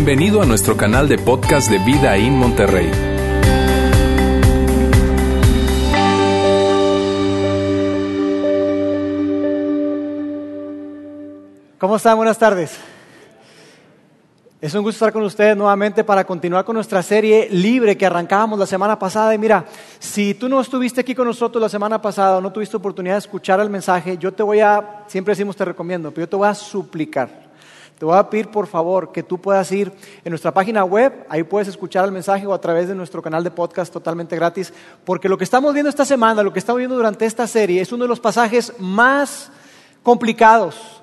Bienvenido a nuestro canal de podcast de Vida en Monterrey. ¿Cómo están? Buenas tardes. Es un gusto estar con ustedes nuevamente para continuar con nuestra serie libre que arrancábamos la semana pasada. Y mira, si tú no estuviste aquí con nosotros la semana pasada o no tuviste oportunidad de escuchar el mensaje, yo te voy a, siempre decimos te recomiendo, pero yo te voy a suplicar. Te voy a pedir por favor que tú puedas ir en nuestra página web, ahí puedes escuchar el mensaje o a través de nuestro canal de podcast totalmente gratis, porque lo que estamos viendo esta semana, lo que estamos viendo durante esta serie es uno de los pasajes más complicados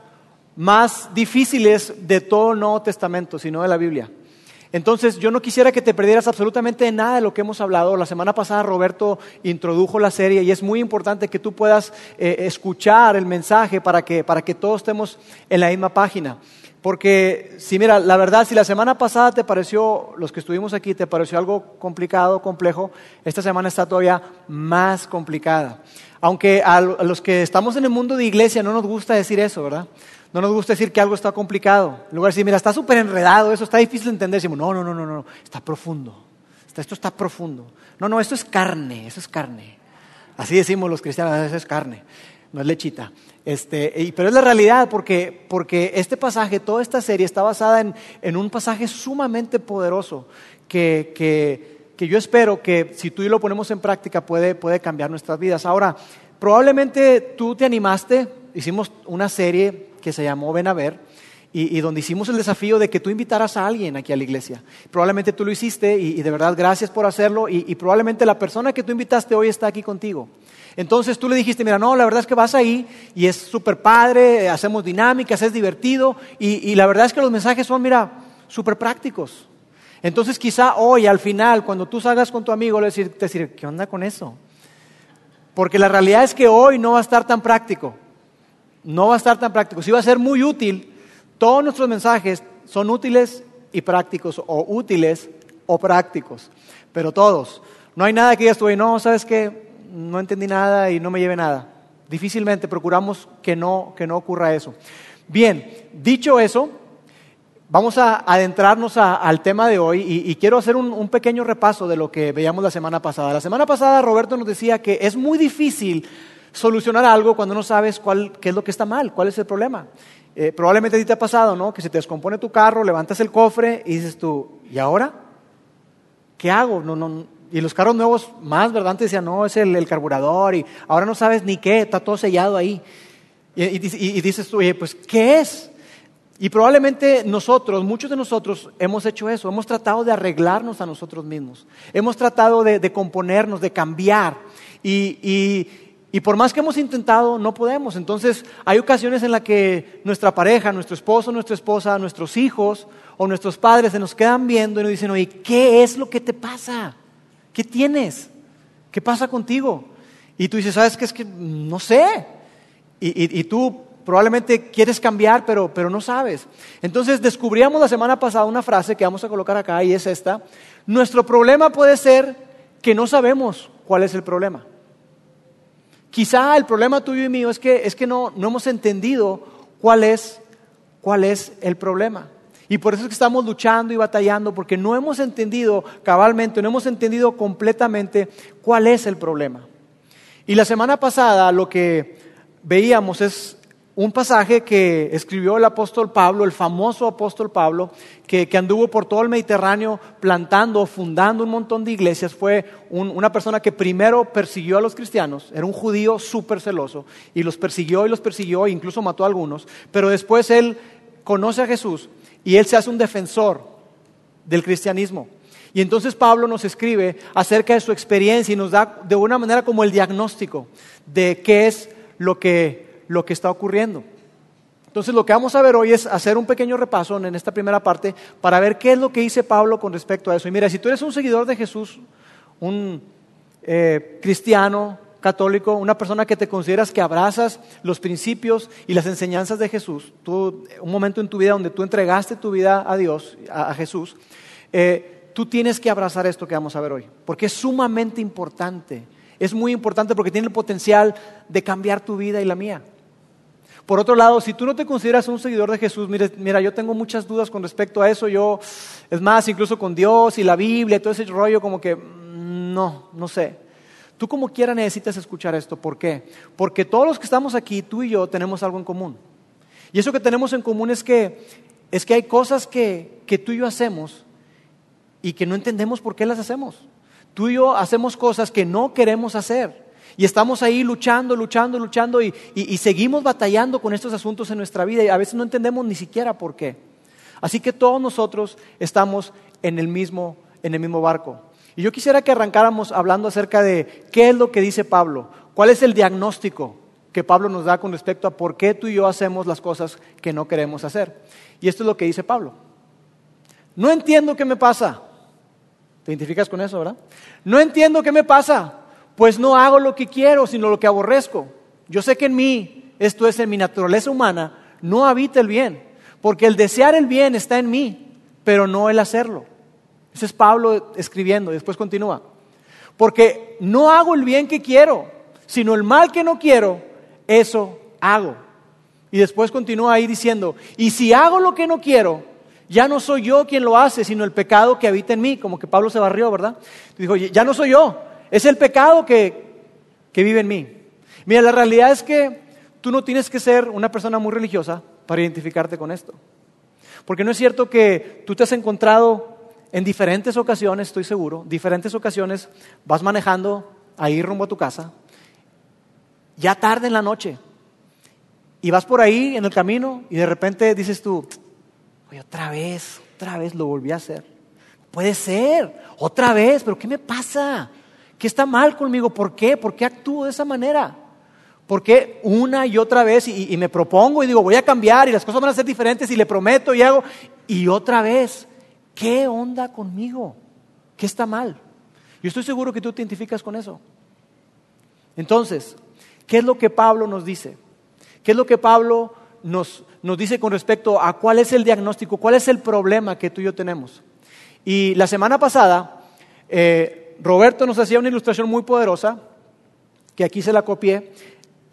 más difíciles de todo el Nuevo Testamento, sino de la Biblia. Entonces, yo no quisiera que te perdieras absolutamente nada de lo que hemos hablado. La semana pasada Roberto introdujo la serie y es muy importante que tú puedas eh, escuchar el mensaje para que, para que todos estemos en la misma página. Porque, si mira, la verdad, si la semana pasada te pareció, los que estuvimos aquí, te pareció algo complicado, complejo, esta semana está todavía más complicada. Aunque a los que estamos en el mundo de iglesia no nos gusta decir eso, ¿verdad? No nos gusta decir que algo está complicado. En lugar de decir, mira, está súper enredado, eso está difícil de entender. Decimos, no, no, no, no, no, está profundo. Esto está profundo. No, no, esto es carne, eso es carne. Así decimos los cristianos, eso es carne, no es lechita. Este, pero es la realidad porque, porque este pasaje, toda esta serie está basada en, en un pasaje sumamente poderoso que, que, que, yo espero que si tú y lo ponemos en práctica puede, puede cambiar nuestras vidas. Ahora, probablemente tú te animaste, hicimos una serie que se llamó Ven a ver, y, donde hicimos el desafío de que tú invitaras a alguien aquí a la iglesia. Probablemente tú lo hiciste y, de verdad gracias por hacerlo y, probablemente la persona que tú invitaste hoy está aquí contigo. Entonces tú le dijiste, mira, no, la verdad es que vas ahí y es súper padre, hacemos dinámicas, es divertido y, la verdad es que los mensajes son, mira, súper prácticos. Entonces quizá hoy al final, cuando tú salgas con tu amigo, le decir, decir, ¿qué onda con eso? Porque la realidad es que hoy no va a estar tan práctico no va a estar tan práctico. Sí va a ser muy útil. Todos nuestros mensajes son útiles y prácticos, o útiles o prácticos, pero todos. No hay nada que digas tú, no, sabes que no entendí nada y no me lleve nada. Difícilmente procuramos que no, que no ocurra eso. Bien, dicho eso, vamos a adentrarnos al tema de hoy y, quiero hacer un, un, pequeño repaso de lo que veíamos la semana pasada. La semana pasada Roberto nos decía que es muy difícil solucionar algo cuando no sabes cuál, qué es lo que está mal, cuál es el problema. Eh, probablemente a ti te ha pasado, ¿no? Que se te descompone tu carro, levantas el cofre y dices tú, ¿y ahora? ¿Qué hago? No, no, y los carros nuevos más, ¿verdad? Antes decían, no, es el, carburador y ahora no sabes ni qué, está todo sellado ahí. Y, y dices tú, oye, pues, ¿qué es? Y probablemente nosotros, muchos de nosotros, hemos hecho eso, hemos tratado de arreglarnos a nosotros mismos, hemos tratado de, componernos, de cambiar. Y, y por más que hemos intentado, no podemos. Entonces, hay ocasiones en las que nuestra pareja, nuestro esposo, nuestra esposa, nuestros hijos o nuestros padres se nos quedan viendo y nos dicen, oye, ¿qué es lo que te pasa? ¿Qué tienes? ¿Qué pasa contigo? Y tú dices, ¿sabes qué? Es que no sé. Y, tú probablemente quieres cambiar, pero, pero no sabes. Entonces, descubríamos la semana pasada una frase que vamos a colocar acá y es esta. Nuestro problema puede ser que no sabemos cuál es el problema. Quizá el problema tuyo y mío es que, es que no, no hemos entendido cuál es, cuál es el problema. Y por eso es que estamos luchando y batallando, porque no hemos entendido cabalmente, no hemos entendido completamente cuál es el problema. Y la semana pasada lo que veíamos es un pasaje que escribió el apóstol Pablo, el famoso apóstol Pablo, que, anduvo por todo el Mediterráneo plantando, fundando un montón de iglesias. Fue una persona que primero persiguió a los cristianos, era un judío súper celoso, y los persiguió y los persiguió, e incluso mató a algunos, pero después él conoce a Jesús y él se hace un defensor del cristianismo. Y entonces Pablo nos escribe acerca de su experiencia y nos da de una manera como el diagnóstico de qué es lo que lo que está ocurriendo. Entonces lo que vamos a ver hoy es hacer un pequeño repaso en esta primera parte para ver qué es lo que dice Pablo con respecto a eso. Y mira, si tú eres un seguidor de Jesús, un eh, cristiano, católico, una persona que te consideras que abrazas los principios y las enseñanzas de Jesús, un momento en tu vida donde tú entregaste tu vida a Dios, a, Jesús, eh, tú tienes que abrazar esto que vamos a ver hoy, porque es sumamente importante. Es muy importante porque tiene el potencial de cambiar tu vida y la mía. Por otro lado, si tú no te consideras un seguidor de Jesús, mira, yo tengo muchas dudas con respecto a eso. Yo, es más, incluso con Dios y la Biblia todo ese rollo, como que mm, no, no sé. Tú como quiera necesitas escuchar esto. ¿Por qué? Porque todos los que estamos aquí, tú y yo, tenemos algo en común. Y eso que tenemos en común es que, es que hay cosas que, que tú y yo hacemos y que no entendemos por qué las hacemos. Tú y yo hacemos cosas que no queremos hacer. Y estamos ahí luchando, luchando, luchando y, seguimos batallando con estos asuntos en nuestra vida y a veces no entendemos ni siquiera por qué. Así que todos nosotros estamos en el mismo, en el mismo barco. Y yo quisiera que arrancáramos hablando acerca de qué es lo que dice Pablo, cuál es el diagnóstico que Pablo nos da con respecto a por qué tú y yo hacemos las cosas que no queremos hacer. Y esto es lo que dice Pablo. No entiendo qué me pasa. ¿Te identificas con eso, verdad? No entiendo qué me pasa pues no hago lo que quiero, sino lo que aborrezco. Yo sé que en mí, esto es en mi naturaleza humana, no habita el bien, porque el desear el bien está en mí, pero no el hacerlo. Ese es Pablo escribiendo, y después continúa. Porque no hago el bien que quiero, sino el mal que no quiero, eso hago. Y después continúa ahí diciendo, y si hago lo que no quiero, ya no soy yo quien lo hace, sino el pecado que habita en mí, como que Pablo se barrió, ¿verdad? Dijo, ya no soy yo, es el pecado que, vive en mí. Mira, la realidad es que tú no tienes que ser una persona muy religiosa para identificarte con esto. Porque no es cierto que tú te has encontrado en diferentes ocasiones, estoy seguro, diferentes ocasiones, vas manejando ahí rumbo a tu casa, ya tarde en la noche, y vas por ahí en el camino y de repente dices tú, oye, otra vez, otra vez lo volví a hacer. Puede ser, otra vez, pero ¿qué me pasa? ¿Qué está mal conmigo? ¿Por qué? ¿Por qué actúo de esa manera? ¿Por qué una y otra vez y, me propongo y digo voy a cambiar y las cosas van a ser diferentes y le prometo y hago y otra vez? ¿Qué onda conmigo? ¿Qué está mal? Yo estoy seguro que tú te identificas con eso. Entonces, ¿qué es lo que Pablo nos dice? ¿Qué es lo que Pablo nos, nos dice con respecto a cuál es el diagnóstico, cuál es el problema que tú y yo tenemos? Y la semana pasada eh, Roberto nos hacía una ilustración muy poderosa, que aquí se la copié.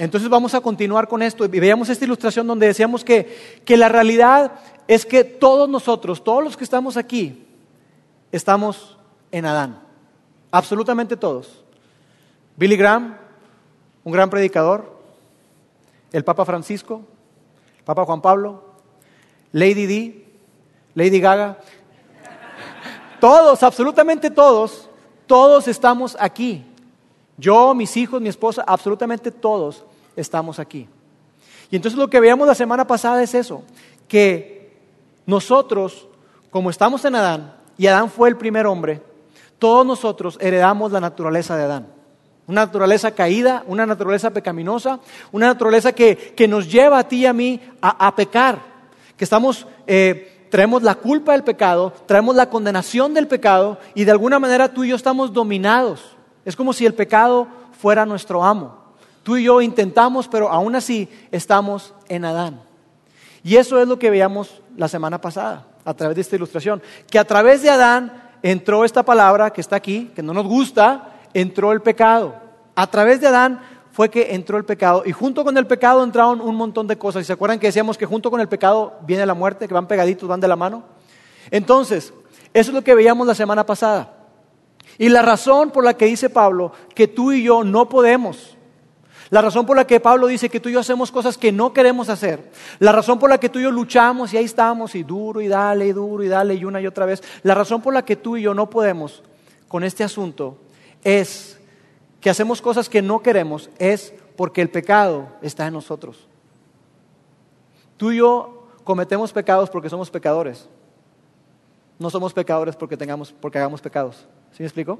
Entonces vamos a continuar con esto y veamos esta ilustración donde decíamos que, que la realidad es que todos nosotros, todos los que estamos aquí, estamos en Adán. Absolutamente todos. Billy Graham, un gran predicador, el Papa Francisco, el Papa Juan Pablo, Lady D, Lady Gaga, todos, absolutamente todos, todos estamos aquí. Yo, mis hijos, mi esposa, absolutamente todos estamos aquí. Y entonces lo que veíamos la semana pasada es eso, que nosotros, como estamos en Adán, y Adán fue el primer hombre, todos nosotros heredamos la naturaleza de Adán. Una naturaleza caída, una naturaleza pecaminosa, una naturaleza que, nos lleva a ti y a mí a, pecar, que estamos eh, traemos la culpa del pecado, traemos la condenación del pecado y de alguna manera tú y yo estamos dominados. Es como si el pecado fuera nuestro amo. Tú y yo intentamos, pero aún así estamos en Adán. Y eso es lo que veíamos la semana pasada a través de esta ilustración, que a través de Adán entró esta palabra que está aquí, que no nos gusta, entró el pecado. A través de Adán fue que entró el pecado y junto con el pecado entraron un montón de cosas. ¿Y se acuerdan que decíamos que junto con el pecado viene la muerte, que van pegaditos, van de la mano? Entonces, eso es lo que veíamos la semana pasada. Y la razón por la que dice Pablo que tú y yo no podemos, la razón por la que Pablo dice que tú y yo hacemos cosas que no queremos hacer, la razón por la que tú y yo luchamos y ahí estamos y duro y dale y duro y dale y una y otra vez, la razón por la que tú y yo no podemos con este asunto es que hacemos cosas que no queremos es porque el pecado está en nosotros. Tú y yo cometemos pecados porque somos pecadores. No somos pecadores porque, tengamos, porque hagamos pecados. ¿Sí me explico?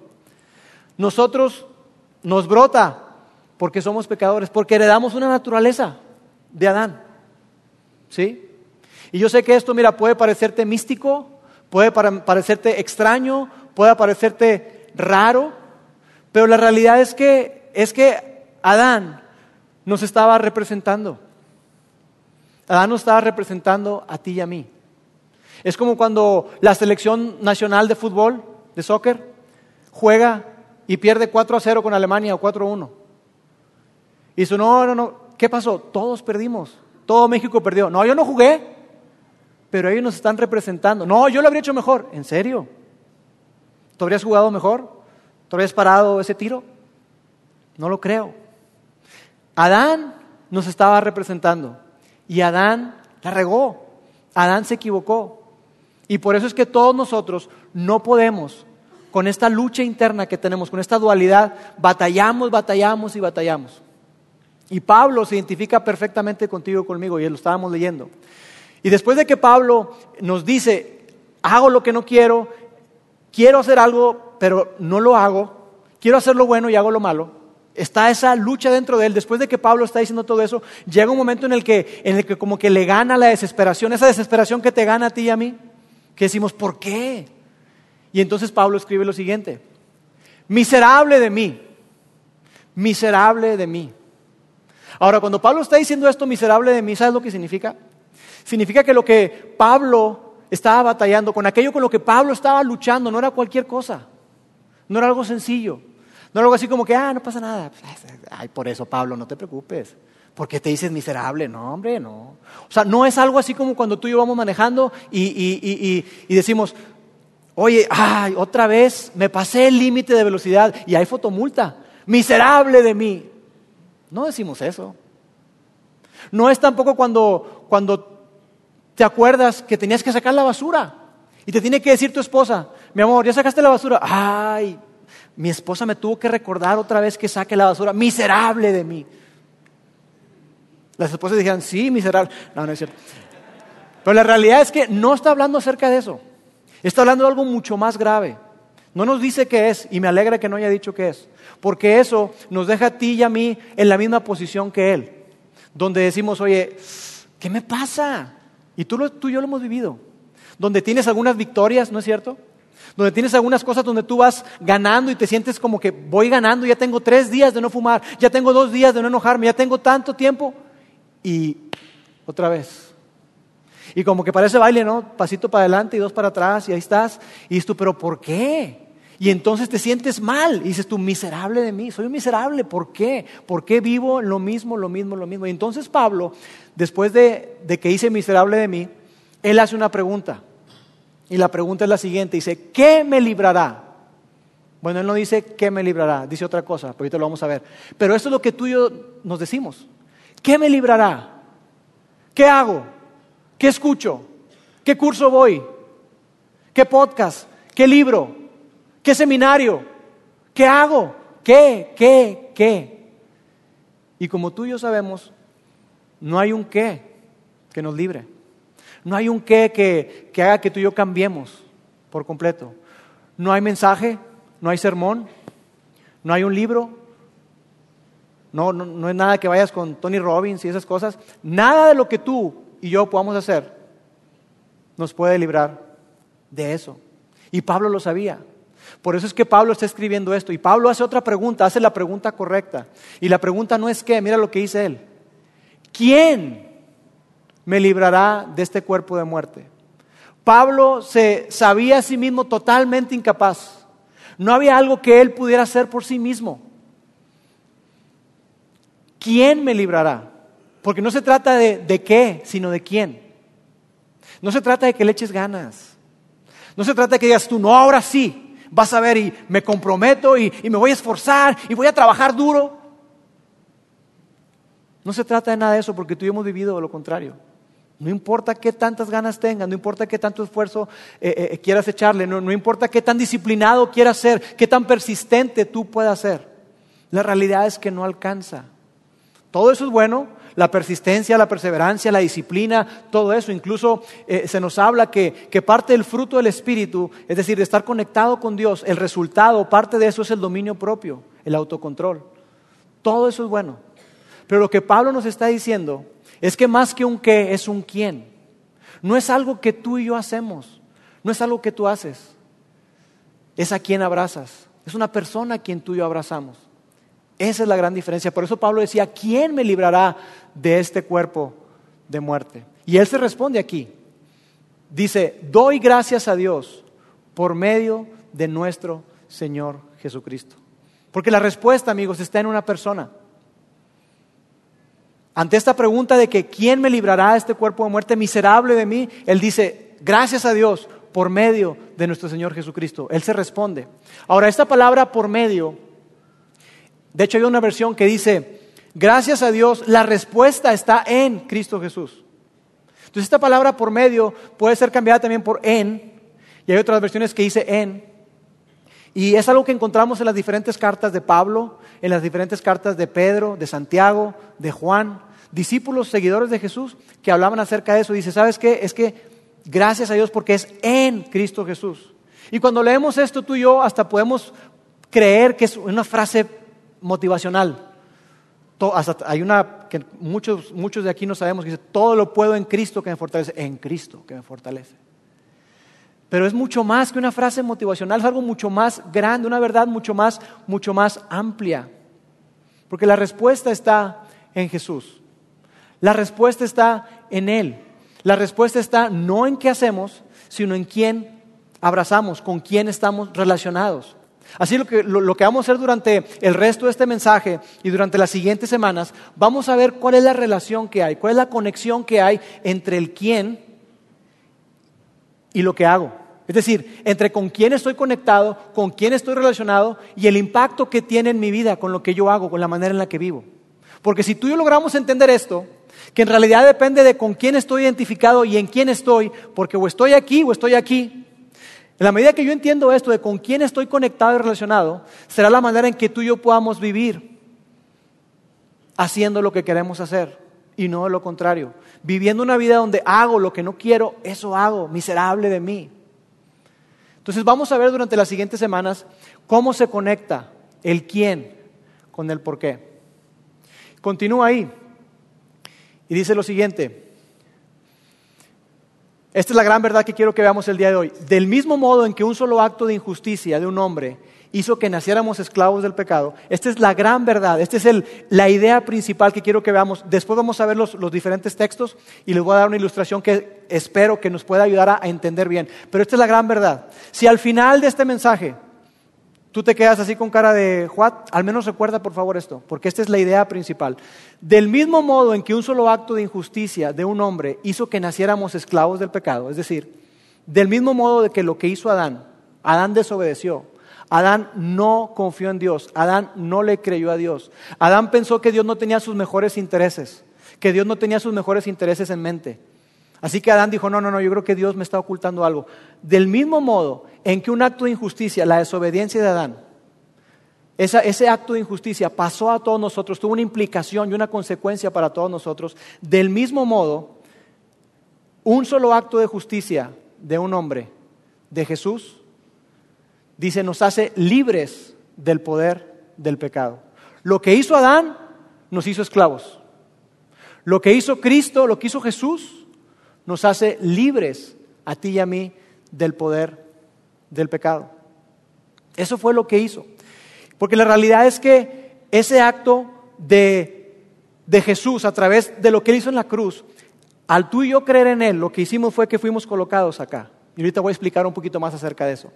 Nosotros nos brota porque somos pecadores, porque heredamos una naturaleza de Adán. ¿Sí? Y yo sé que esto, mira, puede parecerte místico, puede parecerte extraño, puede parecerte raro, pero la realidad es que, es que Adán nos estaba representando. Adán nos estaba representando a ti y a mí. Es como cuando la selección nacional de fútbol, de soccer, juega y pierde 4 a 0 con Alemania o 4 a 1. Y dice, no, no, no, ¿qué pasó? Todos perdimos. todo México perdió. No, yo no jugué, pero ellos nos están representando. No, yo lo habría hecho mejor. ¿En serio? ¿Tú habrías jugado mejor? ¿Tú habrías parado ese tiro? No lo creo. Adán nos estaba representando y Adán la regó. Adán se equivocó. Y por eso es que todos nosotros no podemos, con esta lucha interna que tenemos, con esta dualidad, batallamos, batallamos y batallamos. Y Pablo se identifica perfectamente contigo y conmigo, y lo estábamos leyendo. Y después de que Pablo nos dice, hago lo que no quiero, quiero hacer algo, pero no lo hago, quiero hacer lo bueno y hago lo malo, está esa lucha dentro de él. Después de que Pablo está diciendo todo eso, llega un momento en el que, en el que como que le gana la desesperación, esa desesperación que te gana a ti y a mí, que decimos, ¿por qué? Y entonces Pablo escribe lo siguiente, miserable de mí, miserable de mí. Ahora, cuando Pablo está diciendo esto, miserable de mí, ¿sabes lo que significa? Significa que lo que Pablo estaba batallando, con aquello con lo que Pablo estaba luchando, no era cualquier cosa, no era algo sencillo, no era algo así como que, ah, no pasa nada. Ay, por eso, Pablo, no te preocupes. ¿Por qué te dices miserable? No, hombre, no. O sea, no es algo así como cuando tú y yo vamos manejando y, y, y decimos, oye, ay, otra vez me pasé el límite de velocidad y hay fotomulta. Miserable de mí. No decimos eso. No es tampoco cuando, cuando te acuerdas que tenías que sacar la basura y te tiene que decir tu esposa, mi amor, ¿ya sacaste la basura? Ay, mi esposa me tuvo que recordar otra vez que saque la basura. Miserable de mí. Las esposas dijeron, sí, miserable. No, no es cierto. Pero la realidad es que no está hablando acerca de eso. Está hablando de algo mucho más grave. No nos dice qué es y me alegra que no haya dicho qué es, porque eso nos deja a ti y a mí en la misma posición que Él, donde decimos, oye, ¿qué me pasa? Y tú, tú y yo lo hemos vivido, donde tienes algunas victorias, ¿no es cierto? Donde tienes algunas cosas donde tú vas ganando y te sientes como que voy ganando, ya tengo tres días de no fumar, ya tengo dos días de no enojarme, ya tengo tanto tiempo y otra vez y como que parece baile, ¿no? Pasito para adelante y dos para atrás y ahí estás. Y dices tú, pero ¿por qué? Y entonces te sientes mal y dices tú, miserable de mí, soy un miserable, ¿por qué? ¿Por qué vivo lo mismo, lo mismo, lo mismo? Y entonces Pablo, después de, de que dice miserable de mí, él hace una pregunta. Y la pregunta es la siguiente, dice, ¿qué me librará? Bueno, él no dice qué me librará, dice otra cosa, pero ahorita lo vamos a ver. Pero eso es lo que tú y yo nos decimos. ¿Qué me librará? ¿Qué hago? ¿Qué escucho? ¿Qué curso voy? ¿Qué podcast? ¿Qué libro? ¿Qué seminario? ¿Qué hago? ¿Qué? ¿Qué? ¿Qué? Y como tú y yo sabemos, no hay un qué que nos libre. No hay un qué que, que haga que tú y yo cambiemos por completo. No hay mensaje, no hay sermón, no hay un libro, no, no, no, es nada que vayas con Tony Robbins y esas cosas. Nada de lo que tú y yo podamos hacer nos puede librar de eso. Y Pablo lo sabía. Por eso es que Pablo está escribiendo esto. Y Pablo hace otra pregunta, hace la pregunta correcta. Y la pregunta no es qué, mira lo que dice él. ¿Quién me librará de este cuerpo de muerte? Pablo se sabía a sí mismo totalmente incapaz. No había algo que él pudiera hacer por sí mismo. ¿Quién me librará? Porque no se trata de, qué, sino de quién. No se trata de que le eches ganas. No se trata de que digas tú, no, ahora sí, vas a ver y me comprometo y, y me voy a esforzar y voy a trabajar duro. No se trata de nada de eso porque tú y yo hemos vivido lo contrario. No importa qué tantas ganas tengas, no importa qué tanto esfuerzo eh, eh, quieras echarle, no, no importa qué tan disciplinado quieras ser, qué tan persistente tú puedas ser. La realidad es que no alcanza. Todo eso es bueno, la persistencia, la perseverancia, la disciplina, todo eso. Incluso eh, se nos habla que, que, parte del fruto del Espíritu, es decir, de estar conectado con Dios, el resultado, parte de eso es el dominio propio, el autocontrol. Todo eso es bueno. Pero lo que Pablo nos está diciendo es que más que un qué, es un quién. No es algo que tú y yo hacemos, no es algo que tú haces, es a quien abrazas, es una persona a quien tú y yo abrazamos. Esa es la gran diferencia. Por eso Pablo decía, ¿quién me librará de este cuerpo de muerte? Y él se responde aquí. Dice, doy gracias a Dios por medio de nuestro Señor Jesucristo. Porque la respuesta, amigos, está en una persona. ante esta pregunta de que quién me librará de este cuerpo de muerte miserable de mí, él dice, gracias a Dios por medio de nuestro Señor Jesucristo. Él se responde. Ahora, esta palabra por medio, de hecho hay una versión que dice, gracias a Dios, la respuesta está en Cristo Jesús. Entonces esta palabra por medio puede ser cambiada también por en, y hay otras versiones que dice en. Y es algo que encontramos en las diferentes cartas de Pablo, en las diferentes cartas de Pedro, de Santiago, de Juan, discípulos, seguidores de Jesús, que hablaban acerca de eso. Dice, ¿sabes qué? Es que gracias a Dios porque es en Cristo Jesús. Y cuando leemos esto tú y yo, hasta podemos creer que es una frase motivacional. hay una que muchos, muchos de aquí no sabemos que dice, todo lo puedo en Cristo que me fortalece, en Cristo que me fortalece. Pero es mucho más que una frase motivacional, es algo mucho más grande, una verdad mucho más, mucho más amplia. Porque la respuesta está en Jesús. La respuesta está en Él. La respuesta está no en qué hacemos, sino en quién abrazamos, con quién estamos relacionados. Así lo que, lo, que vamos a hacer durante el resto de este mensaje y durante las siguientes semanas, vamos a ver cuál es la relación que hay, cuál es la conexión que hay entre el quién y lo que hago. Es decir, entre con quién estoy conectado, con quién estoy relacionado y el impacto que tiene en mi vida con lo que yo hago, con la manera en la que vivo. Porque si tú y yo logramos entender esto, que en realidad depende de con quién estoy identificado y en quién estoy, porque o estoy aquí o estoy aquí, en la medida que yo entiendo esto de con quién estoy conectado y relacionado, será la manera en que tú y yo podamos vivir haciendo lo que queremos hacer y no lo contrario. Viviendo una vida donde hago lo que no quiero, eso hago, miserable de mí. Entonces vamos a ver durante las siguientes semanas cómo se conecta el quién con el por qué. Continúa ahí y dice lo siguiente. Esta es la gran verdad que quiero que veamos el día de hoy. Del mismo modo en que un solo acto de injusticia de un hombre hizo que naciéramos esclavos del pecado, esta es la gran verdad, esta es la idea principal que quiero que veamos. Después vamos a ver los, diferentes textos y les voy a dar una ilustración que espero que nos pueda ayudar a, entender bien. Pero esta es la gran verdad. Si al final de este mensaje tú te quedas así con cara de Juan, al menos recuerda por favor esto, porque esta es la idea principal. Del mismo modo en que un solo acto de injusticia de un hombre hizo que naciéramos esclavos del pecado, es decir, del mismo modo de que lo que hizo Adán, Adán desobedeció, Adán no confió en Dios, Adán no le creyó a Dios, Adán pensó que Dios no tenía sus mejores intereses, que Dios no tenía sus mejores intereses en mente. Así que Adán dijo, no, no, no, yo creo que Dios me está ocultando algo. Del mismo modo en que un acto de injusticia, la desobediencia de Adán, ese acto de injusticia pasó a todos nosotros, tuvo una implicación y una consecuencia para todos nosotros, del mismo modo, un solo acto de justicia de un hombre, de Jesús, dice, nos hace libres del poder del pecado. Lo que hizo Adán nos hizo esclavos. Lo que hizo Cristo, lo que hizo Jesús, nos hace libres a ti y a mí del poder del pecado. Eso fue lo que hizo. Porque la realidad es que ese acto de, de Jesús a través de lo que él hizo en la cruz, al tú y yo creer en él, lo que hicimos fue que fuimos colocados acá. Y ahorita voy a explicar un poquito más acerca de eso.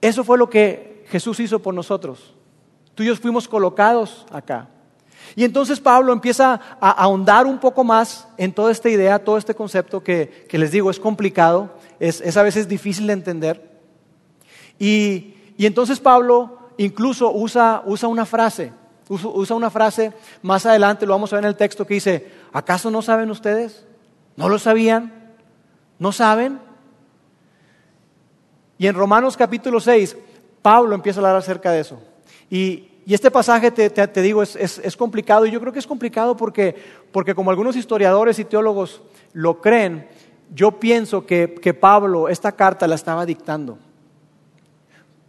Eso fue lo que Jesús hizo por nosotros. Tú y yo fuimos colocados acá. Y entonces Pablo empieza a ahondar un poco más en toda esta idea, todo este concepto que, les digo es complicado, es, a veces difícil de entender. Y, entonces Pablo incluso usa, usa una frase, usa, usa una frase más adelante, lo vamos a ver en el texto, que dice, ¿acaso no saben ustedes? ¿No lo sabían? ¿No saben? Y en Romanos capítulo 6, Pablo empieza a hablar acerca de eso. Y, y este pasaje, te, digo, es, complicado y yo creo que es complicado porque, porque como algunos historiadores y teólogos lo creen, yo pienso que, Pablo esta carta la estaba dictando.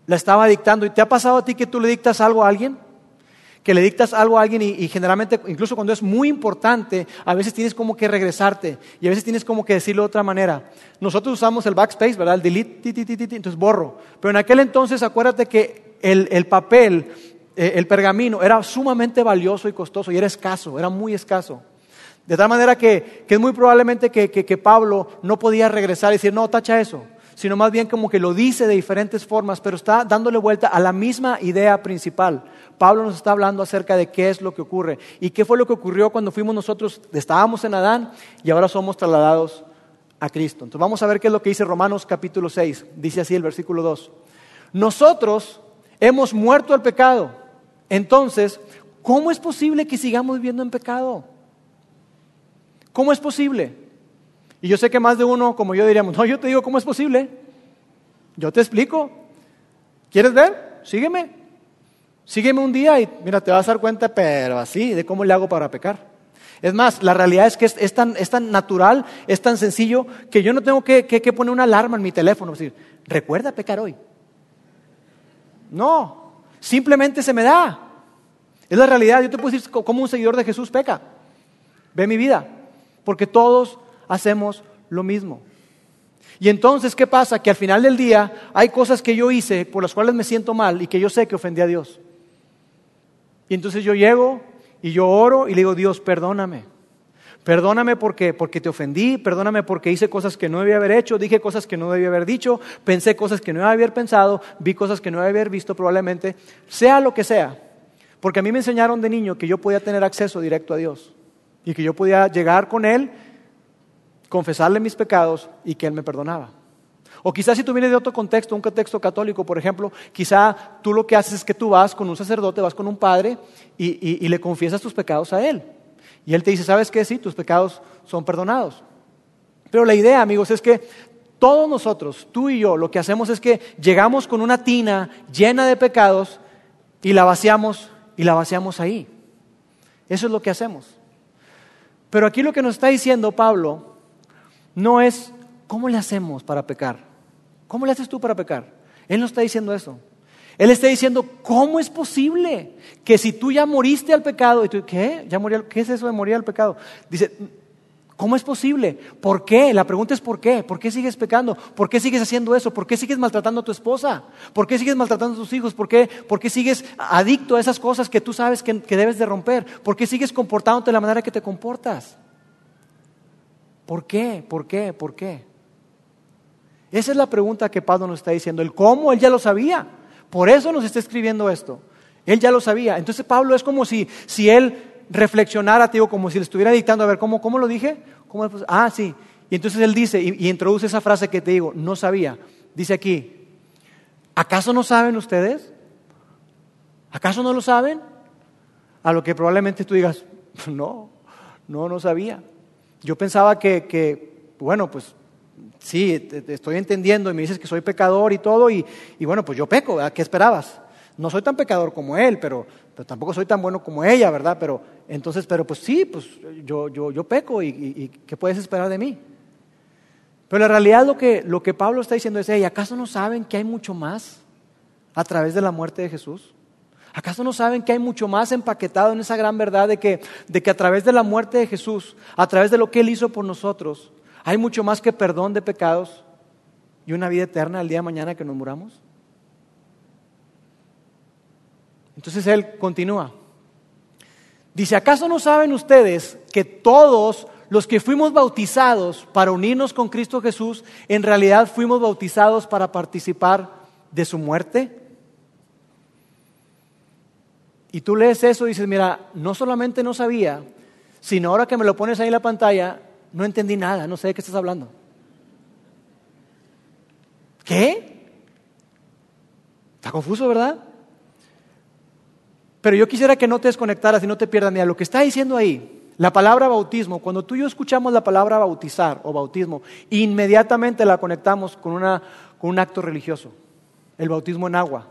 La estaba dictando. ¿Y te ha pasado a ti que tú le dictas algo a alguien? que le dictas algo a alguien y, generalmente, incluso cuando es muy importante, a veces tienes como que regresarte y a veces tienes como que decirlo de otra manera. Nosotros usamos el backspace, ¿verdad? El delete, entonces borro. Pero en aquel entonces, acuérdate que el, el papel el pergamino era sumamente valioso y costoso y era escaso, era muy escaso. De tal manera que, es muy probablemente que, Pablo no podía regresar y decir, no, tacha eso, sino más bien como que lo dice de diferentes formas, pero está dándole vuelta a la misma idea principal. Pablo nos está hablando acerca de qué es lo que ocurre y qué fue lo que ocurrió cuando fuimos nosotros, estábamos en Adán y ahora somos trasladados a Cristo. Entonces vamos a ver qué es lo que dice Romanos capítulo 6. Dice así el versículo 2. Nosotros hemos muerto al pecado. Entonces, ¿cómo es posible que sigamos viviendo en pecado? ¿Cómo es posible? Y yo sé que más de uno, como yo diríamos, no, yo te digo, ¿cómo es posible? Yo te explico. ¿Quieres ver? Sígueme. Sígueme un día y mira, te vas a dar cuenta, pero así, de cómo le hago para pecar. Es más, la realidad es que es, tan, natural, es tan sencillo, que yo no tengo que, poner una alarma en mi teléfono. decir, recuerda pecar hoy. No, simplemente se me da. Es la realidad. Yo te puedo decir cómo un seguidor de Jesús peca. Ve mi vida. Porque todos hacemos lo mismo. Y entonces, ¿qué pasa? Que al final del día hay cosas que yo hice por las cuales me siento mal y que yo sé que ofendí a Dios. Y entonces yo llego y yo oro y le digo, Dios, perdóname. Perdóname porque, porque te ofendí, perdóname porque hice cosas que no debía haber hecho, dije cosas que no debía haber dicho, pensé cosas que no debía haber pensado, vi cosas que no debía haber visto probablemente, sea lo que sea. Porque a mí me enseñaron de niño que yo podía tener acceso directo a Dios y que yo podía llegar con Él, confesarle mis pecados y que Él me perdonaba. O quizás si tú vienes de otro contexto, un contexto católico, por ejemplo, quizá tú lo que haces es que tú vas con un sacerdote, vas con un padre y, le confiesas tus pecados a él. Y él te dice, ¿sabes qué? Sí, tus pecados son perdonados. Pero la idea, amigos, es que todos nosotros, tú y yo, lo que hacemos es que llegamos con una tina llena de pecados y la vaciamos y la vaciamos ahí. Eso es lo que hacemos. Pero aquí lo que nos está diciendo Pablo no es cómo le hacemos para pecar. ¿Cómo le haces tú para pecar? Él no está diciendo eso. Él está diciendo, ¿cómo es posible que si tú ya moriste al pecado, y tú, ¿qué? ¿Ya morí ¿Qué es eso de morir al pecado? Dice, ¿cómo es posible? ¿Por qué? La pregunta es ¿por qué? ¿Por qué sigues pecando? ¿Por qué sigues haciendo eso? ¿Por qué sigues maltratando a tu esposa? ¿Por qué sigues maltratando a tus hijos? ¿Por qué, ¿Por qué sigues adicto a esas cosas que tú sabes que, que debes de romper? ¿Por qué sigues comportándote de la manera que te comportas? ¿Por qué? ¿Por qué? ¿Por qué? Esa es la pregunta que Pablo nos está diciendo. El cómo, él ya lo sabía. Por eso nos está escribiendo esto. Él ya lo sabía. Entonces Pablo es como si, si él reflexionara, digo, como si le estuviera dictando, a ver, ¿cómo, cómo lo dije? ¿Cómo, ah, sí. Y entonces él dice, y, introduce esa frase que te digo, no sabía. Dice aquí, ¿acaso no saben ustedes? ¿Acaso no lo saben? A lo que probablemente tú digas, no, no, no sabía. Yo pensaba que bueno, pues sí, te, estoy entendiendo y me dices que soy pecador y todo, y, bueno, pues yo peco, ¿verdad? ¿Qué esperabas? No soy tan pecador como él, pero, tampoco soy tan bueno como ella, ¿verdad? Pero entonces, pero pues sí, pues yo, yo, yo peco y, ¿qué puedes esperar de mí? Pero la realidad lo que, lo que Pablo está diciendo es, ¿y ¿acaso no saben que hay mucho más a través de la muerte de Jesús? ¿Acaso no saben que hay mucho más empaquetado en esa gran verdad de que, de que a través de la muerte de Jesús, a través de lo que Él hizo por nosotros, hay mucho más que perdón de pecados y una vida eterna el día de mañana que nos muramos. Entonces él continúa. Dice, ¿acaso no saben ustedes que todos los que fuimos bautizados para unirnos con Cristo Jesús, en realidad fuimos bautizados para participar de su muerte? Y tú lees eso y dices, mira, no solamente no sabía, sino ahora que me lo pones ahí en la pantalla, no entendí nada, no sé de qué estás hablando. ¿Qué? Está confuso, ¿verdad? Pero yo quisiera que no te desconectaras y no te pierdas. Mira, lo que está diciendo ahí, la palabra bautismo, cuando tú y yo escuchamos la palabra bautizar o bautismo, inmediatamente la conectamos con, una, con un acto religioso, el bautismo en agua.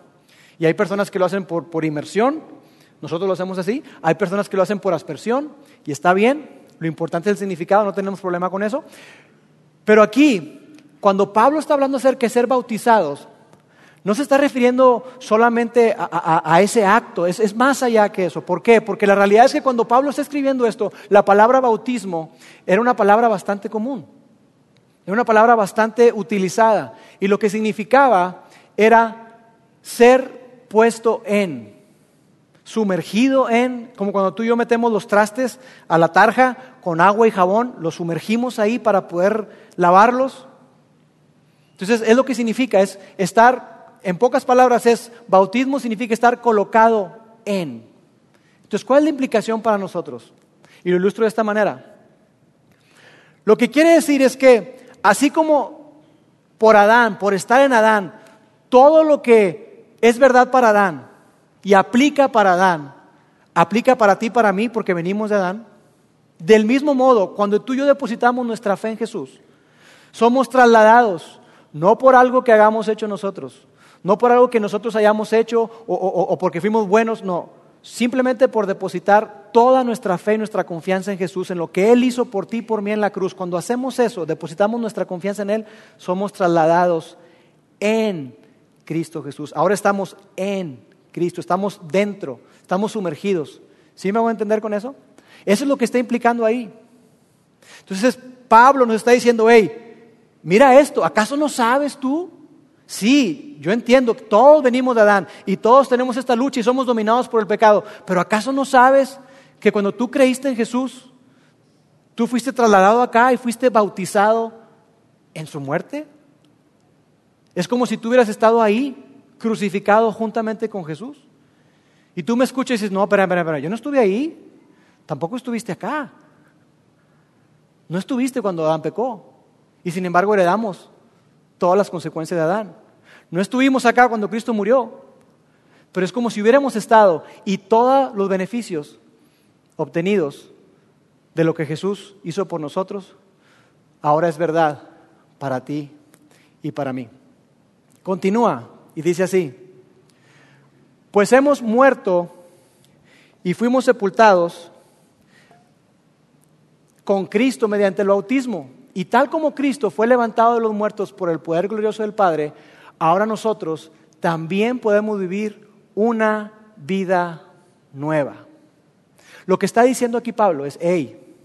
Y hay personas que lo hacen por, por inmersión, nosotros lo hacemos así, hay personas que lo hacen por aspersión, y está bien, lo importante es el significado, no tenemos problema con eso. Pero aquí, cuando Pablo está hablando acerca de ser bautizados, no se está refiriendo solamente a, ese acto, es, es, más allá que eso. ¿Por qué? Porque la realidad es que cuando Pablo está escribiendo esto, la palabra bautismo era una palabra bastante común, era una palabra bastante utilizada. Y lo que significaba era ser puesto en sumergido en, como cuando tú y yo metemos los trastes a la tarja con agua y jabón, los sumergimos ahí para poder lavarlos. Entonces, es lo que significa, es estar, en pocas palabras, es bautismo significa estar colocado en. Entonces, ¿cuál es la implicación para nosotros? Y lo ilustro de esta manera. Lo que quiere decir es que, así como por Adán, por estar en Adán, todo lo que es verdad para Adán y aplica para Adán, aplica para ti, para mí, porque venimos de Adán. Del mismo modo, cuando tú y yo depositamos nuestra fe en Jesús, somos trasladados, no por algo que hagamos hecho nosotros, no por algo que nosotros hayamos hecho o, o porque fuimos buenos, no, simplemente por depositar toda nuestra fe y nuestra confianza en Jesús, en lo que Él hizo por ti y por mí en la cruz. Cuando hacemos eso, depositamos nuestra confianza en Él, somos trasladados en Cristo Jesús. Ahora estamos en Cristo, estamos dentro, estamos sumergidos. ¿Sí me voy a entender con eso? Eso es lo que está implicando ahí. Entonces Pablo nos está diciendo, hey, mira esto, ¿acaso no sabes tú? Sí, yo entiendo que todos venimos de Adán y todos tenemos esta lucha y somos dominados por el pecado, pero ¿acaso no sabes que cuando tú creíste en Jesús, tú fuiste trasladado acá y fuiste bautizado en su muerte? Es como si tú hubieras estado ahí, crucificado juntamente con Jesús. Y tú me escuchas y dices, no, espera, espera, espera, yo no estuve ahí. Tampoco estuviste acá. No estuviste cuando Adán pecó. Y sin embargo heredamos todas las consecuencias de Adán. No estuvimos acá cuando Cristo murió. Pero es como si hubiéramos estado y todos los beneficios obtenidos de lo que Jesús hizo por nosotros, ahora es verdad para ti y para mí. Continúa y dice así, pues hemos muerto y fuimos sepultados con Cristo mediante el bautismo. Y tal como Cristo fue levantado de los muertos por el poder glorioso del Padre, ahora nosotros también podemos vivir una vida nueva. Lo que está diciendo aquí Pablo es, hey,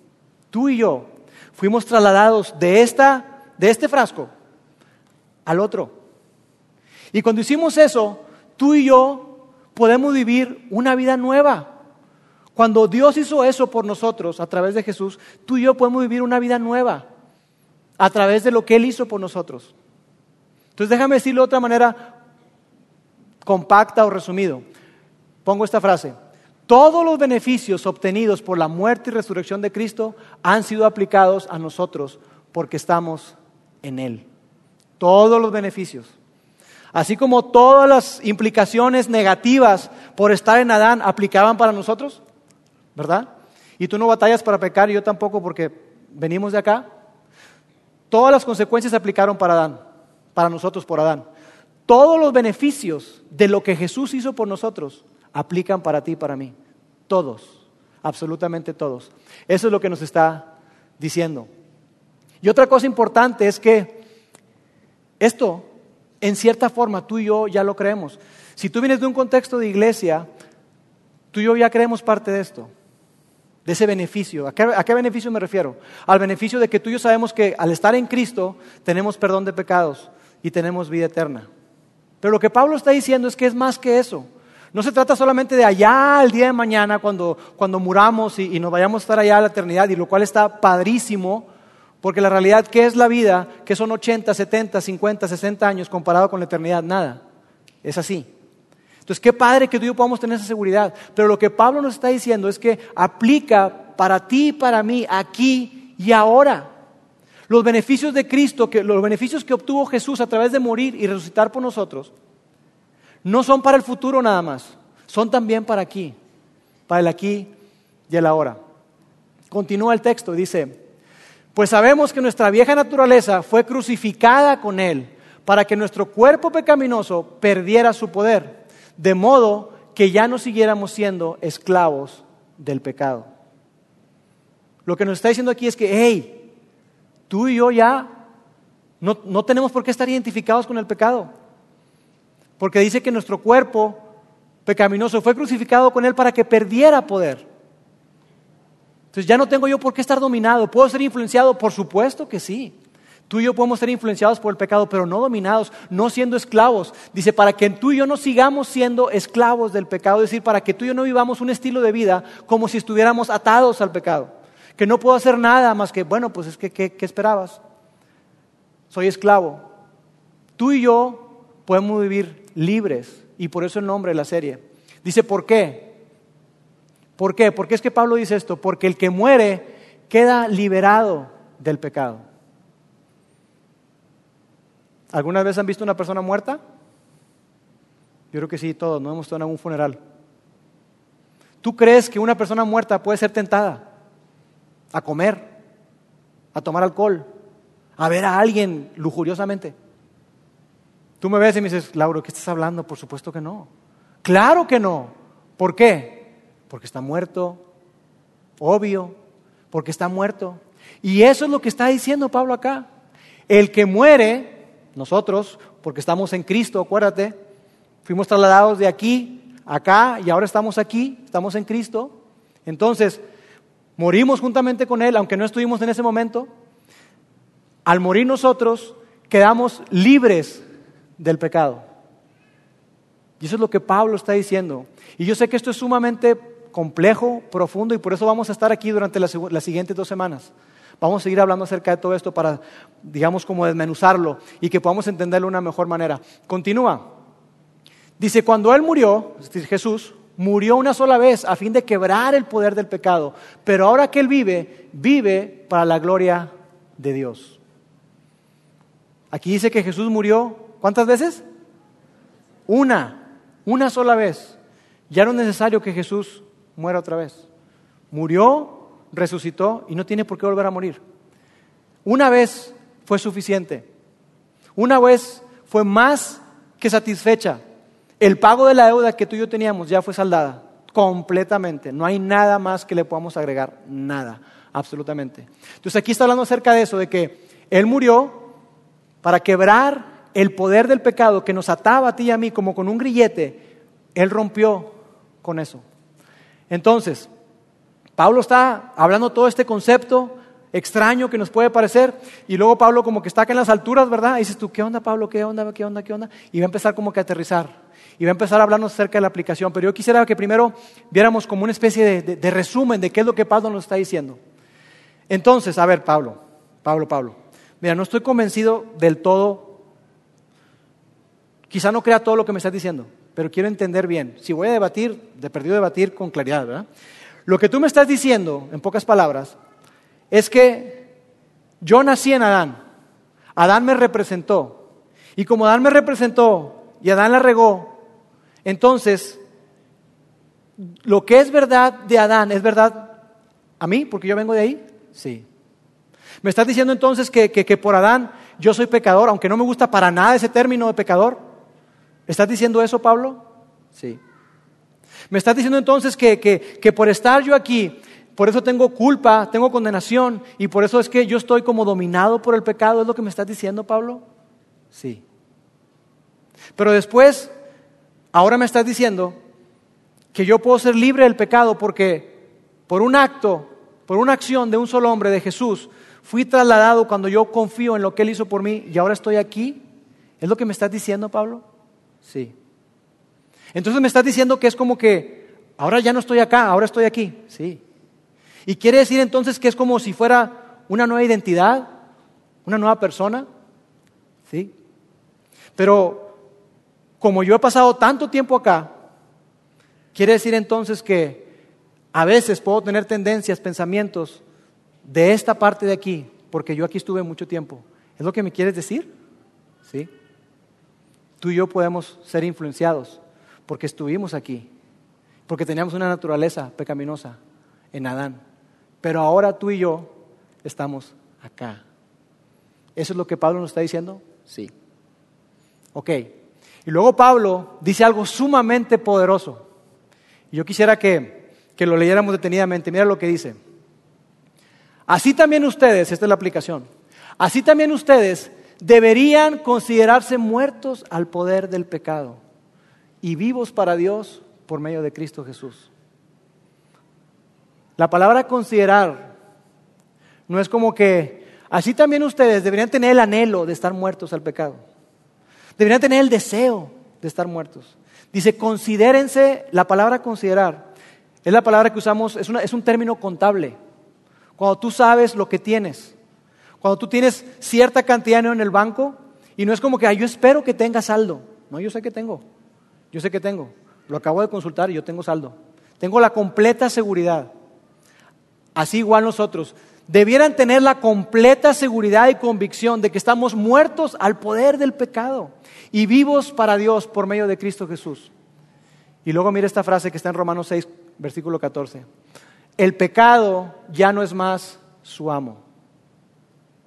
tú y yo fuimos trasladados de, esta, de este frasco al otro. Y cuando hicimos eso, tú y yo podemos vivir una vida nueva. Cuando Dios hizo eso por nosotros a través de Jesús, tú y yo podemos vivir una vida nueva a través de lo que Él hizo por nosotros. Entonces déjame decirlo de otra manera compacta o resumido. Pongo esta frase. Todos los beneficios obtenidos por la muerte y resurrección de Cristo han sido aplicados a nosotros porque estamos en Él. Todos los beneficios. Así como todas las implicaciones negativas por estar en Adán aplicaban para nosotros, ¿verdad? Y tú no batallas para pecar y yo tampoco porque venimos de acá. Todas las consecuencias se aplicaron para Adán, para nosotros por Adán. Todos los beneficios de lo que Jesús hizo por nosotros aplican para ti y para mí. Todos, absolutamente todos. Eso es lo que nos está diciendo. Y otra cosa importante es que esto, en cierta forma, tú y yo ya lo creemos. Si tú vienes de un contexto de iglesia, tú y yo ya creemos parte de esto de ese beneficio. ¿A qué, beneficio me refiero? Al beneficio de que tú y yo sabemos que al estar en Cristo tenemos perdón de pecados y tenemos vida eterna. Pero lo que Pablo está diciendo es que es más que eso. No se trata solamente de allá el día de mañana cuando, cuando muramos y, y, nos vayamos a estar allá a la eternidad, y lo cual está padrísimo, porque la realidad, ¿qué es la vida? Que son 80, 70, 50, 60 años comparado con la eternidad? Nada. Es así. Entonces, qué padre que tú y yo podamos tener esa seguridad. Pero lo que Pablo nos está diciendo es que aplica para ti y para mí, aquí y ahora. Los beneficios de Cristo, los beneficios que obtuvo Jesús a través de morir y resucitar por nosotros, no son para el futuro nada más, son también para aquí, para el aquí y el ahora. Continúa el texto, dice, pues sabemos que nuestra vieja naturaleza fue crucificada con Él para que nuestro cuerpo pecaminoso perdiera su poder de modo que ya no siguiéramos siendo esclavos del pecado. Lo que nos está diciendo aquí es que, hey, tú y yo ya no, no tenemos por qué estar identificados con el pecado, porque dice que nuestro cuerpo pecaminoso fue crucificado con él para que perdiera poder. Entonces ya no tengo yo por qué estar dominado. ¿Puedo ser influenciado? Por supuesto que sí. Tú y yo podemos ser influenciados por el pecado, pero no dominados, no siendo esclavos. Dice, para que tú y yo no sigamos siendo esclavos del pecado, es decir, para que tú y yo no vivamos un estilo de vida como si estuviéramos atados al pecado. Que no puedo hacer nada más que, bueno, pues es que, ¿qué, esperabas? Soy esclavo. tú y yo podemos vivir libres y por eso el nombre de la serie. Dice, ¿por qué? ¿Por qué? ¿Por qué es que Pablo dice esto? Porque el que muere queda liberado del pecado. ¿Alguna vez han visto una persona muerta? Yo creo que sí, todos, no hemos estado en algún funeral. ¿Tú crees que una persona muerta puede ser tentada a comer, a tomar alcohol, a ver a alguien lujuriosamente? Tú me ves y me dices, Lauro, ¿qué estás hablando? Por supuesto que no. Claro que no. ¿Por qué? Porque está muerto, obvio, porque está muerto. Y eso es lo que está diciendo Pablo acá. El que muere, nosotros, porque estamos en Cristo, acuérdate, fuimos trasladados de aquí acá y ahora estamos aquí, estamos en Cristo. Entonces, morimos juntamente con Él, aunque no estuvimos en ese momento. Al morir nosotros, quedamos libres del pecado. Y eso es lo que Pablo está diciendo. Y yo sé que esto es sumamente complejo, profundo, y por eso vamos a estar aquí durante las, siguientes dos semanas. Vamos a seguir hablando acerca de todo esto para, digamos, como desmenuzarlo y que podamos entenderlo de una mejor manera. Continúa. Dice, cuando Él murió, Jesús, murió una sola vez a fin de quebrar el poder del pecado, pero ahora que Él vive, vive para la gloria de Dios. Aquí dice que Jesús murió, ¿cuántas veces? Una, una sola vez. Ya no es necesario que Jesús muera otra vez. Murió, resucitó y no tiene por qué volver a morir. Una vez fue suficiente. Una vez fue más que satisfecha. El pago de la deuda que tú y yo teníamos ya fue saldada completamente. No hay nada más que le podamos agregar, nada, absolutamente. Entonces aquí está hablando acerca de eso, de que Él murió para quebrar el poder del pecado que nos ataba a ti y a mí como con un grillete. Él rompió con eso. Entonces, Pablo está hablando todo este concepto extraño que nos puede parecer, y luego Pablo como que está acá en las alturas, ¿verdad? Y dices tú, ¿qué onda Pablo? ¿Qué onda? ¿Qué onda? ¿Qué onda? Y va a empezar como que a aterrizar y va a empezar a hablarnos acerca de la aplicación. Pero yo quisiera que primero viéramos como una especie de, resumen de qué es lo que Pablo nos está diciendo. Entonces, a ver, Pablo, Pablo, Pablo, mira, no estoy convencido del todo, quizá no crea todo lo que me estás diciendo, pero quiero entender bien. Si voy a debatir, de perdido debatir con claridad, ¿verdad? Lo que tú me estás diciendo, en pocas palabras, es que yo nací en Adán. Adán me representó. Y como Adán me representó y Adán la regó, entonces, lo que es verdad de Adán, ¿es verdad a mí? Porque yo vengo de ahí. Sí. ¿Me estás diciendo entonces que, por Adán yo soy pecador, aunque no me gusta para nada ese término de pecador? ¿Estás diciendo eso, Pablo? Sí. ¿Me estás diciendo entonces que, que por estar yo aquí, por eso tengo culpa, tengo condenación y por eso es que yo estoy como dominado por el pecado? ¿Es lo que me estás diciendo, Pablo? Sí. Pero después Ahora me estás diciendo que yo puedo ser libre del pecado porque por un acto, por una acción de un solo hombre, de Jesús, fui trasladado cuando yo confío en lo que Él hizo por mí y ahora estoy aquí. ¿Es lo que me estás diciendo, Pablo? Sí. Entonces me estás diciendo que es como que ahora ya no estoy acá, ahora estoy aquí. Sí. ¿Y quiere decir entonces que es como si fuera una nueva identidad, una nueva persona? Sí. Pero como yo he pasado tanto tiempo acá, quiere decir entonces que a veces puedo tener tendencias, pensamientos de esta parte de aquí, porque yo aquí estuve mucho tiempo. ¿Es lo que me quieres decir? ¿Sí? Tú y yo podemos ser influenciados porque estuvimos aquí, porque teníamos una naturaleza pecaminosa en Adán. Pero ahora tú y yo estamos acá. ¿Eso es lo que Pablo nos está diciendo? Sí. Ok. Y luego Pablo dice algo sumamente poderoso. Y yo quisiera que, que lo leyéramos detenidamente. Mira lo que dice. Así también ustedes, esta es la aplicación, así también ustedes deberían considerarse muertos al poder del pecado y vivos para Dios por medio de Cristo Jesús. La palabra considerar no es como que así también ustedes deberían tener el anhelo de estar muertos al pecado. Deberían tener el deseo de estar muertos. Dice, considérense, la palabra considerar, es la palabra que usamos, es, es un término contable. Cuando tú sabes lo que tienes, cuando tú tienes cierta cantidad de en el banco Y no es como que, yo espero que tenga saldo. No, yo sé que tengo. Yo sé que tengo. Lo acabo de consultar y yo tengo saldo. Tengo la completa seguridad. Así igual nosotros. Debieran tener la completa seguridad y convicción de que estamos muertos al poder del pecado y vivos para Dios por medio de Cristo Jesús. Y luego mire esta frase que está en Romanos 6, versículo 14. El pecado ya no es más su amo.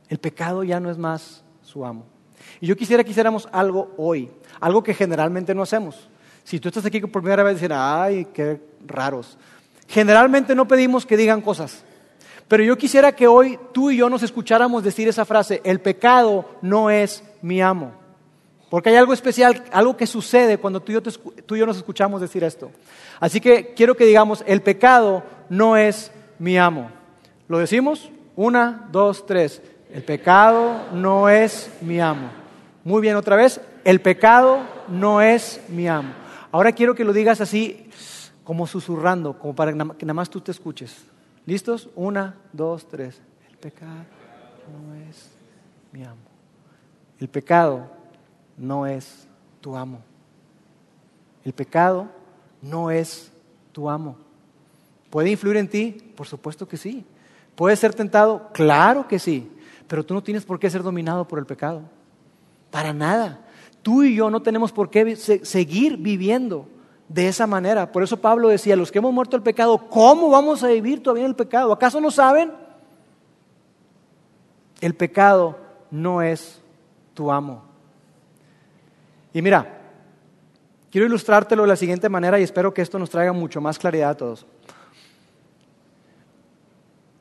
El pecado ya no es más su amo. Y yo quisiera que hiciéramos algo hoy, algo que generalmente no hacemos. Si tú estás aquí por primera vez, decir, ay, qué raros. Generalmente no pedimos que digan cosas. Pero yo quisiera que hoy tú y yo nos escucháramos decir esa frase, el pecado no es mi amo. Porque hay algo especial, algo que sucede cuando tú y, yo tú y yo nos escuchamos decir esto. Así que quiero que digamos, el pecado no es mi amo. ¿Lo decimos? Una, dos, tres. El pecado no es mi amo. Muy bien, otra vez. El pecado no es mi amo. Ahora quiero que lo digas así, como susurrando, como para que nada más tú te escuches. ¿Listos? Una, dos, tres. El pecado no es mi amo. El pecado no es tu amo. El pecado no es tu amo. ¿Puede influir en ti? Por supuesto que sí. ¿Puede ser tentado? Claro que sí. Pero tú no tienes por qué ser dominado por el pecado. Para nada. Tú y yo no tenemos por qué seguir viviendo de esa manera. Por eso Pablo decía, los que hemos muerto al pecado, ¿cómo vamos a vivir todavía el pecado? ¿Acaso no saben? El pecado no es tu amo. Y mira, quiero ilustrártelo de la siguiente manera y espero que esto nos traiga mucho más claridad a todos.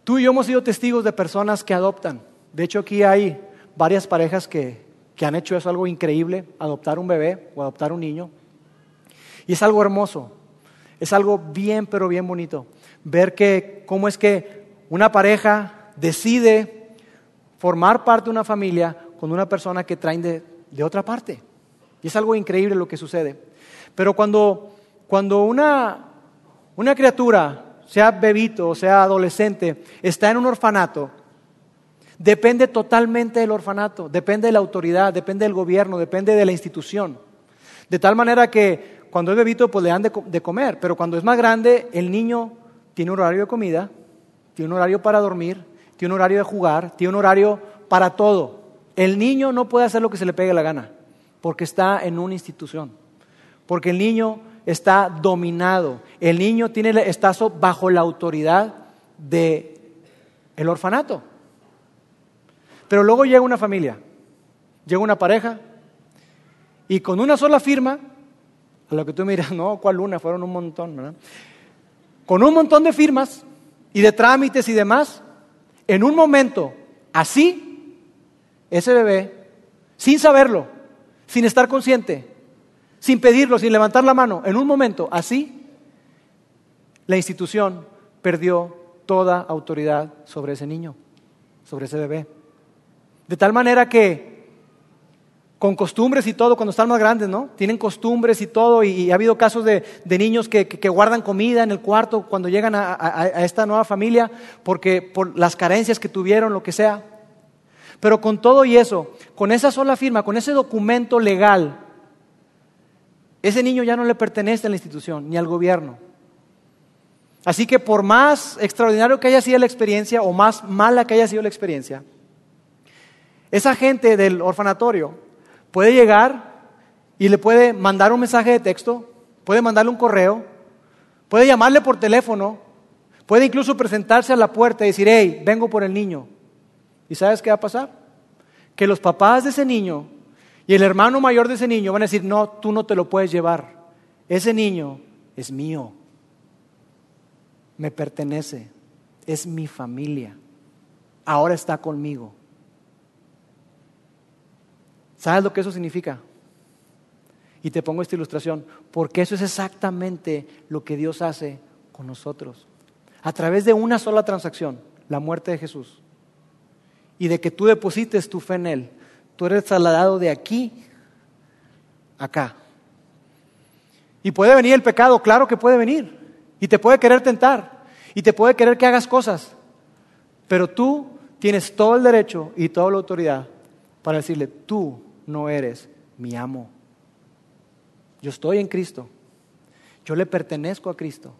Tú y yo hemos sido testigos de personas que adoptan. De hecho, aquí hay varias parejas que, que han hecho eso, algo increíble, adoptar un bebé o adoptar un niño. Y es algo hermoso, es algo bien, pero bien bonito. Ver que cómo es que una pareja decide formar parte de una familia con una persona que traen de, de otra parte. Y es algo increíble lo que sucede. Pero cuando, cuando una, una criatura, sea bebito o sea adolescente, está en un orfanato, depende totalmente del orfanato, depende de la autoridad, depende del gobierno, depende de la institución. De tal manera que cuando es bebito, pues le dan de, comer, pero cuando es más grande, el niño tiene un horario de comida, tiene un horario para dormir, tiene un horario de jugar, tiene un horario para todo. El niño no puede hacer lo que se le pegue la gana porque está en una institución, porque el niño está dominado, el niño tiene, está bajo la autoridad del el orfanato. Pero luego llega una familia, llega una pareja y con una sola firma, a lo que tú miras, no, ¿cuál una? Fueron un montón, ¿verdad? Con un montón de firmas y de trámites y demás, en un momento así, ese bebé, sin saberlo, sin estar consciente, sin pedirlo, sin levantar la mano, en un momento así, la institución perdió toda autoridad sobre ese niño, sobre ese bebé. De tal manera que con costumbres y todo, cuando están más grandes, ¿no? Tienen costumbres y todo, y, ha habido casos de, niños que, guardan comida en el cuarto cuando llegan a, a, esta nueva familia, porque por las carencias que tuvieron, lo que sea. Pero con todo y eso, con esa sola firma, con ese documento legal, ese niño ya no le pertenece a la institución ni al gobierno. Así que por más extraordinario que haya sido la experiencia o más mala que haya sido la experiencia, esa gente del orfanatorio puede llegar y le puede mandar un mensaje de texto, puede mandarle un correo, puede llamarle por teléfono, puede incluso presentarse a la puerta y decir, hey, vengo por el niño. ¿Y sabes qué va a pasar? Que los papás de ese niño y el hermano mayor de ese niño van a decir, no, tú no te lo puedes llevar. Ese niño es mío, me pertenece, es mi familia, ahora está conmigo. ¿Sabes lo que eso significa? Y te pongo esta ilustración, porque eso es exactamente lo que Dios hace con nosotros. A través de una sola transacción, la muerte de Jesús y de que tú deposites tu fe en Él, tú eres trasladado de aquí acá. Y puede venir el pecado, claro que puede venir. Y te puede querer tentar. Y te puede querer que hagas cosas. Pero tú tienes todo el derecho y toda la autoridad para decirle, tú no eres mi amo. Yo estoy en Cristo. Yo le pertenezco a Cristo.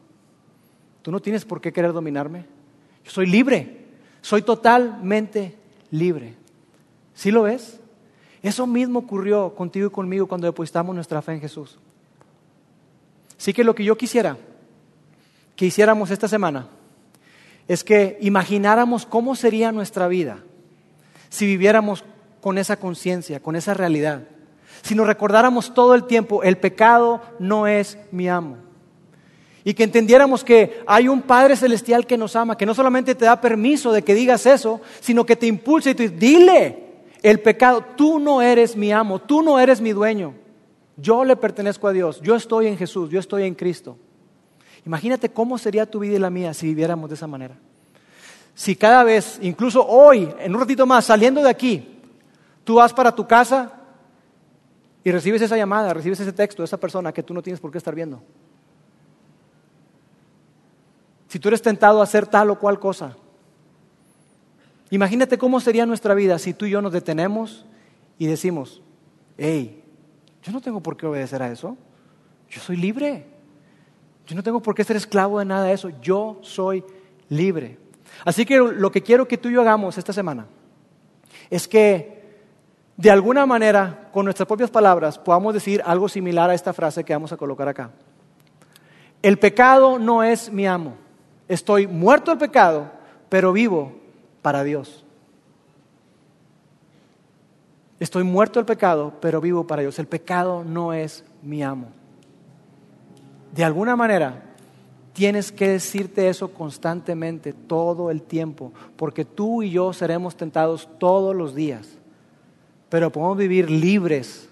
Tú no tienes por qué querer dominarme. Yo soy libre. Soy totalmente libre. ¿Sí lo ves? Eso mismo ocurrió contigo y conmigo cuando depositamos nuestra fe en Jesús. Así que lo que yo quisiera que hiciéramos esta semana es que imagináramos cómo sería nuestra vida si viviéramos con esa conciencia, con esa realidad. Si nos recordáramos todo el tiempo, el pecado no es mi amo. Y que entendiéramos que hay un Padre Celestial que nos ama, que no solamente te da permiso de que digas eso, sino que te impulsa y te dice, dile, el pecado, tú no eres mi amo, tú no eres mi dueño. Yo le pertenezco a Dios, yo estoy en Jesús, yo estoy en Cristo. Imagínate cómo sería tu vida y la mía si viviéramos de esa manera. Si cada vez, incluso hoy, en un ratito más, saliendo de aquí, tú vas para tu casa y recibes esa llamada, recibes ese texto de esa persona que tú no tienes por qué estar viendo. Si tú eres tentado a hacer tal o cual cosa, imagínate cómo sería nuestra vida si tú y yo nos detenemos y decimos, hey, yo no tengo por qué obedecer a eso, yo soy libre. Yo no tengo por qué ser esclavo de nada de eso. Yo soy libre. Así que lo que quiero que tú y yo hagamos esta semana es que de alguna manera, con nuestras propias palabras, podamos decir algo similar a esta frase que vamos a colocar acá. El pecado no es mi amo. Estoy muerto al pecado, pero vivo para Dios. Estoy muerto al pecado, pero vivo para Dios. El pecado no es mi amo de alguna manera tienes que decirte eso constantemente, todo el tiempo, porque tú y yo seremos tentados todos los días, pero podemos vivir libres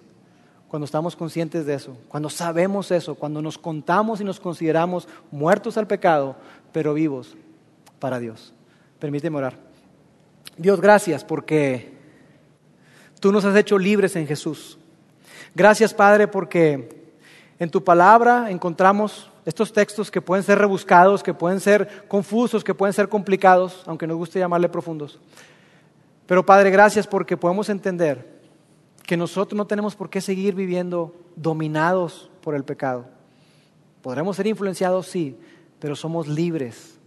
cuando estamos conscientes de eso, cuando sabemos eso, cuando nos contamos y nos consideramos muertos al pecado, pero vivos para Dios. Permíteme orar. Dios, gracias porque tú nos has hecho libres en Jesús. Gracias, Padre, porque en tu palabra encontramos estos textos que pueden ser rebuscados, que pueden ser confusos, que pueden ser complicados, aunque nos guste llamarle profundos. Pero Padre, gracias porque podemos entender que nosotros no tenemos por qué seguir viviendo dominados por el pecado. Podremos ser influenciados, sí, pero somos libres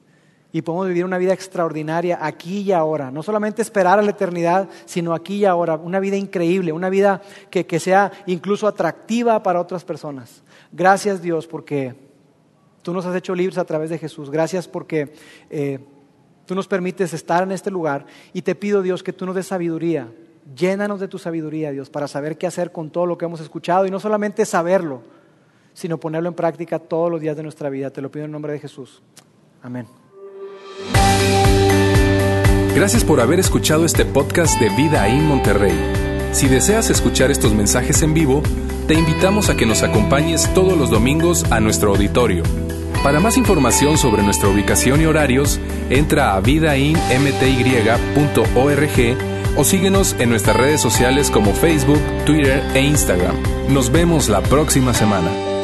y podemos vivir una vida extraordinaria aquí y ahora. No solamente esperar a la eternidad, sino aquí y ahora. Una vida increíble, una vida que, que sea incluso atractiva para otras personas. Gracias Dios porque tú nos has hecho libres a través de Jesús. Gracias porque eh, tú nos permites estar en este lugar y te pido Dios que tú nos des sabiduría. Llénanos de tu sabiduría, Dios, para saber qué hacer con todo lo que hemos escuchado y no solamente saberlo, sino ponerlo en práctica todos los días de nuestra vida. Te lo pido en nombre de Jesús. Amén. Gracias por haber escuchado este podcast de Vida en Monterrey. Si deseas escuchar estos mensajes en vivo, te invitamos a que nos acompañes todos los domingos a nuestro auditorio. Para más información sobre nuestra ubicación y horarios, entra a vidainmty.org o síguenos en nuestras redes sociales como Facebook, Twitter e Instagram. Nos vemos la próxima semana.